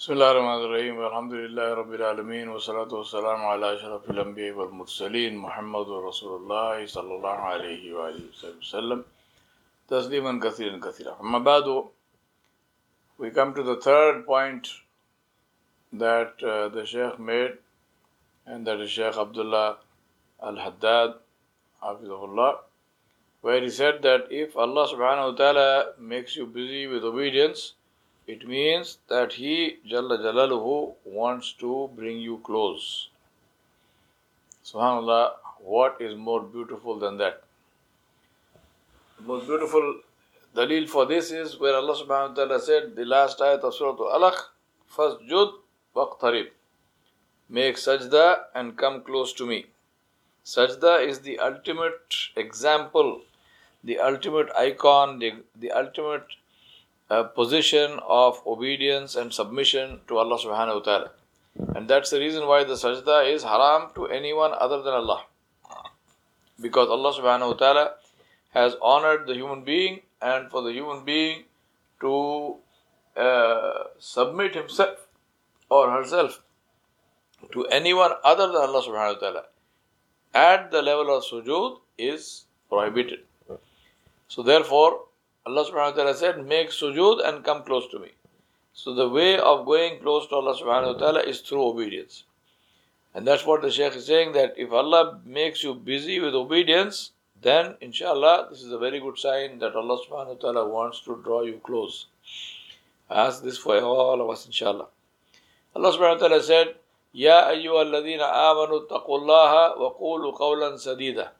بسم الله الرحمن الرحيم والحمد لله رب العالمين والصلاة والسلام على أشرف الأنبياء والمرسلين محمد ورسول الله صلى الله عليه وآله وسلم تسليما كثيرا كثيرا أما بعد we come to the third point that uh, the Sheikh made and that is Sheikh Abdullah Al-Haddad حفظه الله where he said that if Allah subhanahu wa ta'ala makes you busy with obedience it means that He, Jalla Jalaluhu, wants to bring you close. SubhanAllah, what is more beautiful than that? The most beautiful dalil for this is where Allah subhanahu wa ta'ala said, the last ayat of Surah Al-Alaq, Fasjud waqtarib. Make sajda and come close to me. Sajda is the ultimate example, the ultimate icon, the, the ultimate a position of obedience and submission to Allah subhanahu wa ta'ala. And that's the reason why the sajda is haram to anyone other than Allah. Because Allah subhanahu wa ta'ala has honored the human being and for the human being to uh, submit himself or herself to anyone other than Allah subhanahu wa ta'ala at the level of sujood is prohibited. So therefore, Allah subhanahu wa ta'ala said, Make sujud and come close to me. So the way of going close to Allah subhanahu wa ta'ala is through obedience. And that's what the Shaykh is saying that if Allah makes you busy with obedience, then inshallah this is a very good sign that Allah subhanahu wa ta'ala wants to draw you close. I ask this for all of us inshallah. Allah subhanahu wa ta'ala said, Ya ayyuha alladhina amanu taqullaha wa qulu qawlan sadida.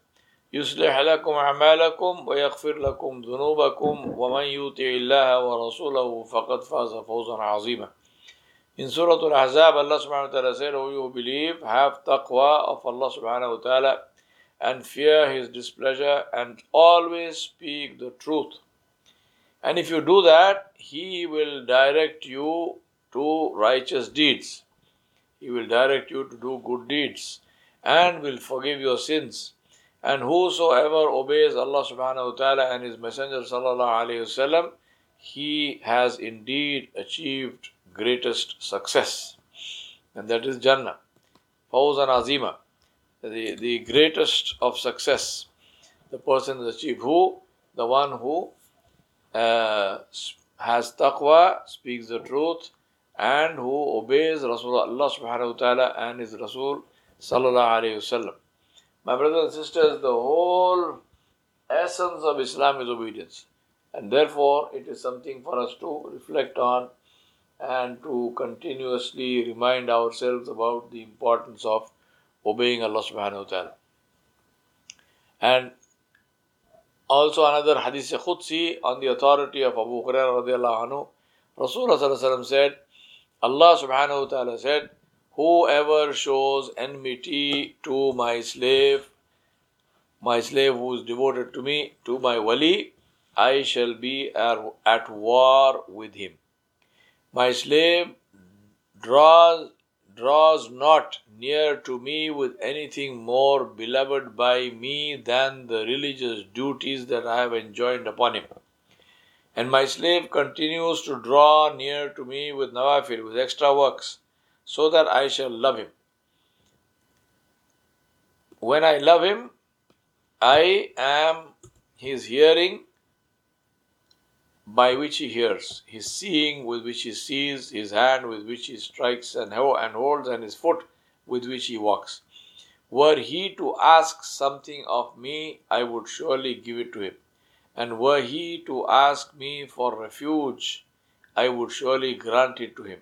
يصلح لكم أعمالكم ويغفر لكم ذنوبكم ومن يطع الله ورسوله فقد فاز فوزا عظيما In Surah Al-Ahzab, Allah subhanahu wa ta'ala said, O you who believe, have taqwa of Allah subhanahu wa ta'ala and fear His displeasure and always speak the truth. And if you do that, He will direct you to righteous deeds. He will direct you to do good deeds and will forgive your sins. And whosoever obeys Allah subhanahu wa ta'ala and His Messenger sallallahu alayhi wasallam, he has indeed achieved greatest success. And that is Jannah. Fawzan Azima. The, the greatest of success. The person has achieved. Who? The one who uh, has taqwa, speaks the truth, and who obeys Rasulullah subhanahu wa ta'ala and His Rasul sallallahu alayhi wasallam. My brothers and sisters, the whole essence of Islam is obedience. And therefore, it is something for us to reflect on and to continuously remind ourselves about the importance of obeying Allah subhanahu wa ta'ala. And also another hadith Qudsi on the authority of Abu Hurairah radiallahu anhu, Rasulullah said, Allah subhanahu wa ta'ala said, Whoever shows enmity to my slave, my slave who is devoted to me, to my wali, I shall be at war with him. My slave draws, draws not near to me with anything more beloved by me than the religious duties that I have enjoined upon him. And my slave continues to draw near to me with nawafil, with extra works so that I shall love him. When I love him, I am his hearing by which he hears, his seeing with which he sees, his hand with which he strikes and, holds, and his foot with which he walks. Were he to ask something of me, I would surely give it to him. And were he to ask me for refuge, I would surely grant it to him.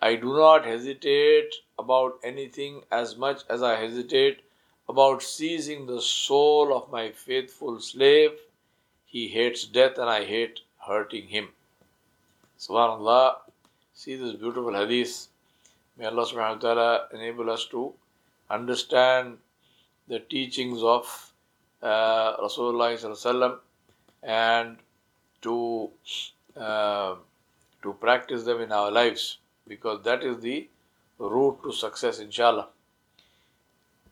I do not hesitate about anything as much as I hesitate about seizing the soul of my faithful slave. He hates death and I hate hurting him. Subhanallah. See this beautiful hadith. May Allah subhanahu wa ta'ala enable us to understand the teachings of uh, Rasulullah and to uh, to practice them in our lives because that is the route to success, inshallah.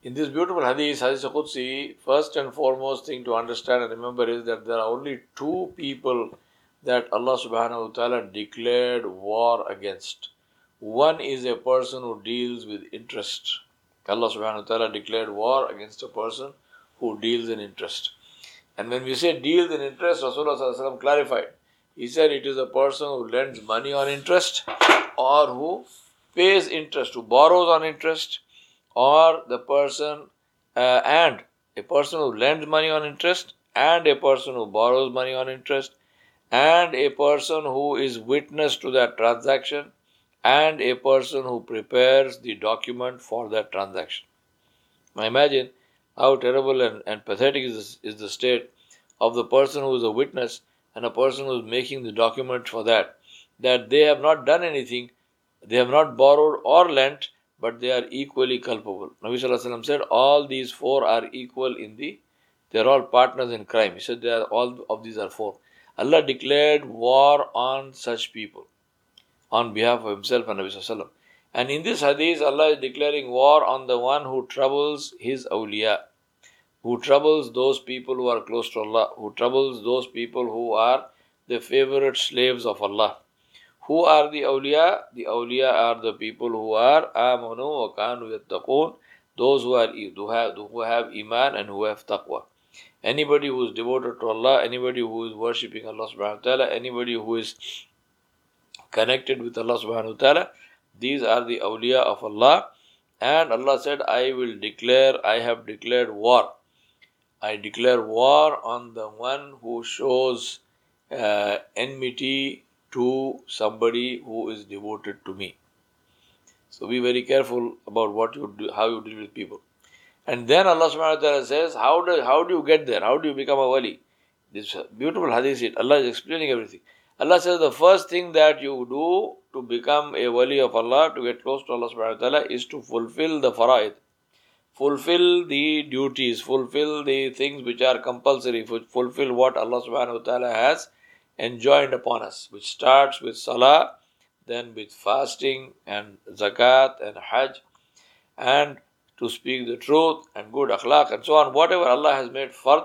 In this beautiful hadith, Hadith Qudsi, first and foremost thing to understand and remember is that there are only two people that Allah subhanahu wa ta'ala declared war against. One is a person who deals with interest. Allah subhanahu wa ta'ala declared war against a person who deals in interest. And when we say deals in interest, Rasulullah clarified. He said it is a person who lends money on interest or who pays interest, who borrows on interest, or the person uh, and a person who lends money on interest and a person who borrows money on interest and a person who is witness to that transaction and a person who prepares the document for that transaction. Now imagine how terrible and, and pathetic is, is the state of the person who is a witness and a person who is making the document for that, that they have not done anything, they have not borrowed or lent, but they are equally culpable. Nabi Sallallahu said, all these four are equal in the, they are all partners in crime. He said, they are all of these are four. Allah declared war on such people on behalf of Himself and Nabi Sallallahu And in this hadith, Allah is declaring war on the one who troubles His awliya who troubles those people who are close to Allah, who troubles those people who are the favorite slaves of Allah. Who are the awliya? The awliya are the people who are amanu wa kanu yattaqun, those who are who have, who have iman and who have taqwa. Anybody who is devoted to Allah, anybody who is worshipping Allah subhanahu wa ta'ala, anybody who is connected with Allah subhanahu wa ta'ala, these are the awliya of Allah. And Allah said, I will declare, I have declared war I declare war on the one who shows uh, enmity to somebody who is devoted to me. So be very careful about what you do, how you deal with people. And then Allah subhanahu wa ta'ala says, how do, how do you get there? How do you become a wali? This beautiful hadith, it, Allah is explaining everything. Allah says the first thing that you do to become a wali of Allah, to get close to Allah subhanahu wa ta'ala, is to fulfill the fara'id fulfill the duties, fulfill the things which are compulsory, fulfill what Allah subhanahu wa ta'ala has enjoined upon us, which starts with salah, then with fasting and zakat and hajj, and to speak the truth and good akhlaq and so on, whatever Allah has made fard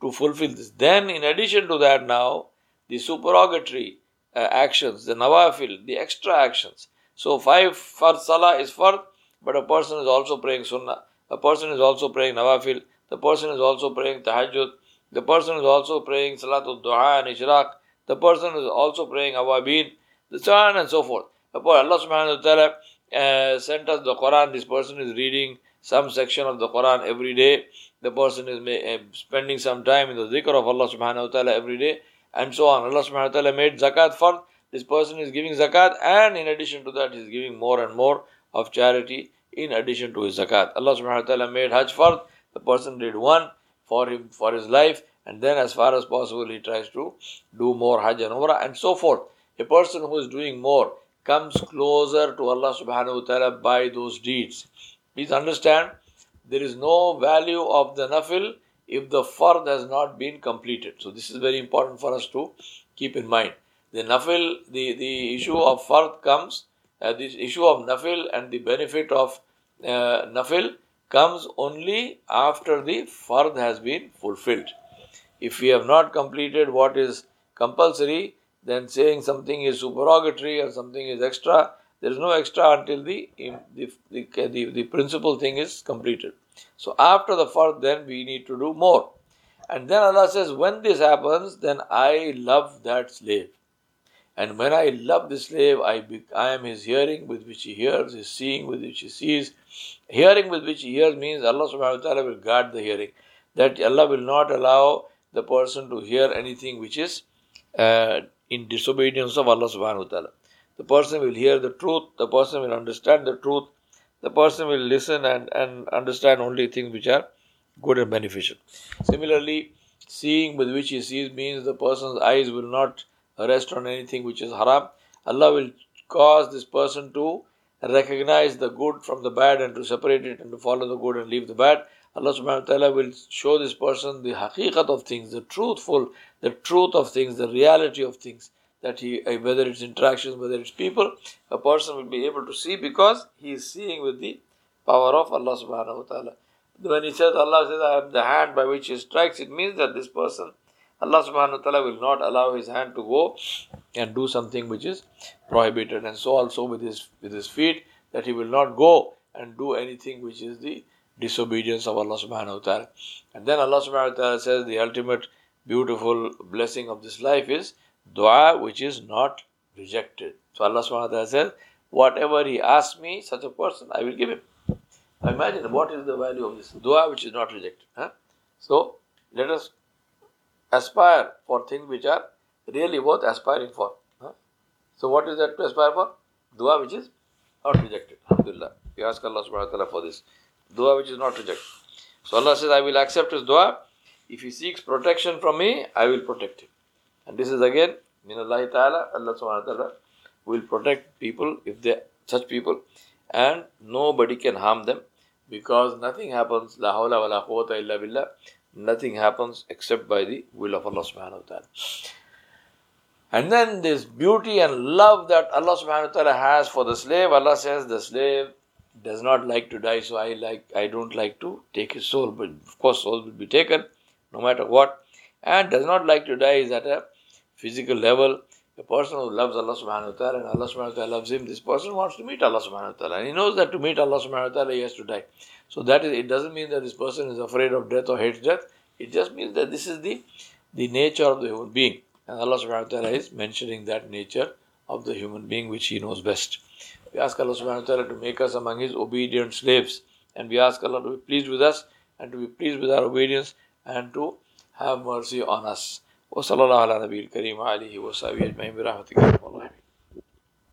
to fulfill this. Then, in addition to that, now the supererogatory uh, actions, the nawafil, the extra actions. So, five for salah is fard, but a person is also praying sunnah. A person is also praying Nawafil. The person is also praying Tahajjud. The person is also praying Salatul Duha and Ishraq. The person is also praying Awabin. So on and so forth. Allah subhanahu wa ta'ala uh, sent us the Quran. This person is reading some section of the Quran every day. The person is uh, spending some time in the zikr of Allah subhanahu wa ta'ala every day. And so on. Allah subhanahu wa ta'ala made zakat for this person is giving zakat and in addition to that he is giving more and more of charity in addition to his zakat. Allah subhanahu wa ta'ala made Hajj fard, the person did one for him for his life, and then as far as possible he tries to do more Hajj and Umrah and so forth. A person who is doing more comes closer to Allah subhanahu wa ta'ala by those deeds. Please understand there is no value of the nafil if the fard has not been completed. So this is very important for us to keep in mind. The nafil, the, the issue of fard comes uh, this issue of nafil and the benefit of uh, nafil comes only after the fard has been fulfilled. If we have not completed what is compulsory, then saying something is supererogatory or something is extra, there is no extra until the, the, the, the, the principal thing is completed. So after the fard, then we need to do more. And then Allah says, when this happens, then I love that slave. And when I love the slave, I, be, I am his hearing with which he hears, his seeing with which he sees. Hearing with which he hears means Allah subhanahu wa ta'ala will guard the hearing. That Allah will not allow the person to hear anything which is uh, in disobedience of Allah subhanahu wa ta'ala. The person will hear the truth, the person will understand the truth, the person will listen and, and understand only things which are good and beneficial. Similarly, seeing with which he sees means the person's eyes will not rest on anything which is haram. Allah will cause this person to recognize the good from the bad and to separate it and to follow the good and leave the bad. Allah subhanahu wa ta'ala will show this person the haqiqat of things, the truthful, the truth of things, the reality of things. That he, uh, whether it's interactions, whether it's people, a person will be able to see because he is seeing with the power of Allah subhanahu wa ta'ala. When he says, Allah says, I am the hand by which he strikes, it means that this person Allah subhanahu wa ta'ala will not allow his hand to go and do something which is prohibited. And so also with his with his feet, that he will not go and do anything which is the disobedience of Allah subhanahu wa ta'ala. And then Allah subhanahu wa ta'ala says the ultimate beautiful blessing of this life is dua which is not rejected. So Allah subhanahu wa ta'ala says, Whatever he asks me, such a person, I will give him. Imagine what is the value of this dua which is not rejected. Huh? So let us aspire for things which are really worth aspiring for. So what is that to aspire for? Dua which is not rejected. Alhamdulillah. We ask Allah subhanahu wa ta'ala for this. Dua which is not rejected. So Allah says, I will accept his dua. If he seeks protection from me, I will protect him. And this is again, Minallahi ta'ala, Allah subhanahu wa ta'ala will protect people if they such people and nobody can harm them because nothing happens la hawla wa la quwwata illa billah nothing happens except by the will of Allah subhanahu wa ta'ala and then this beauty and love that Allah subhanahu wa ta'ala has for the slave Allah says the slave does not like to die so I like I don't like to take his soul but of course soul will be taken no matter what and does not like to die is at a physical level a person who loves Allah subhanahu wa ta'ala and Allah subhanahu wa ta'ala loves him, this person wants to meet Allah subhanahu wa ta'ala. And he knows that to meet Allah subhanahu wa ta'ala he has to die. So that is it doesn't mean that this person is afraid of death or hates death. It just means that this is the, the nature of the human being. And Allah subhanahu wa ta'ala is mentioning that nature of the human being which he knows best. We ask Allah subhanahu wa ta'ala to make us among his obedient slaves. And we ask Allah to be pleased with us and to be pleased with our obedience and to have mercy on us. وصلى الله على نبي الكريم وعليه وصحبه أجمعين برحمتك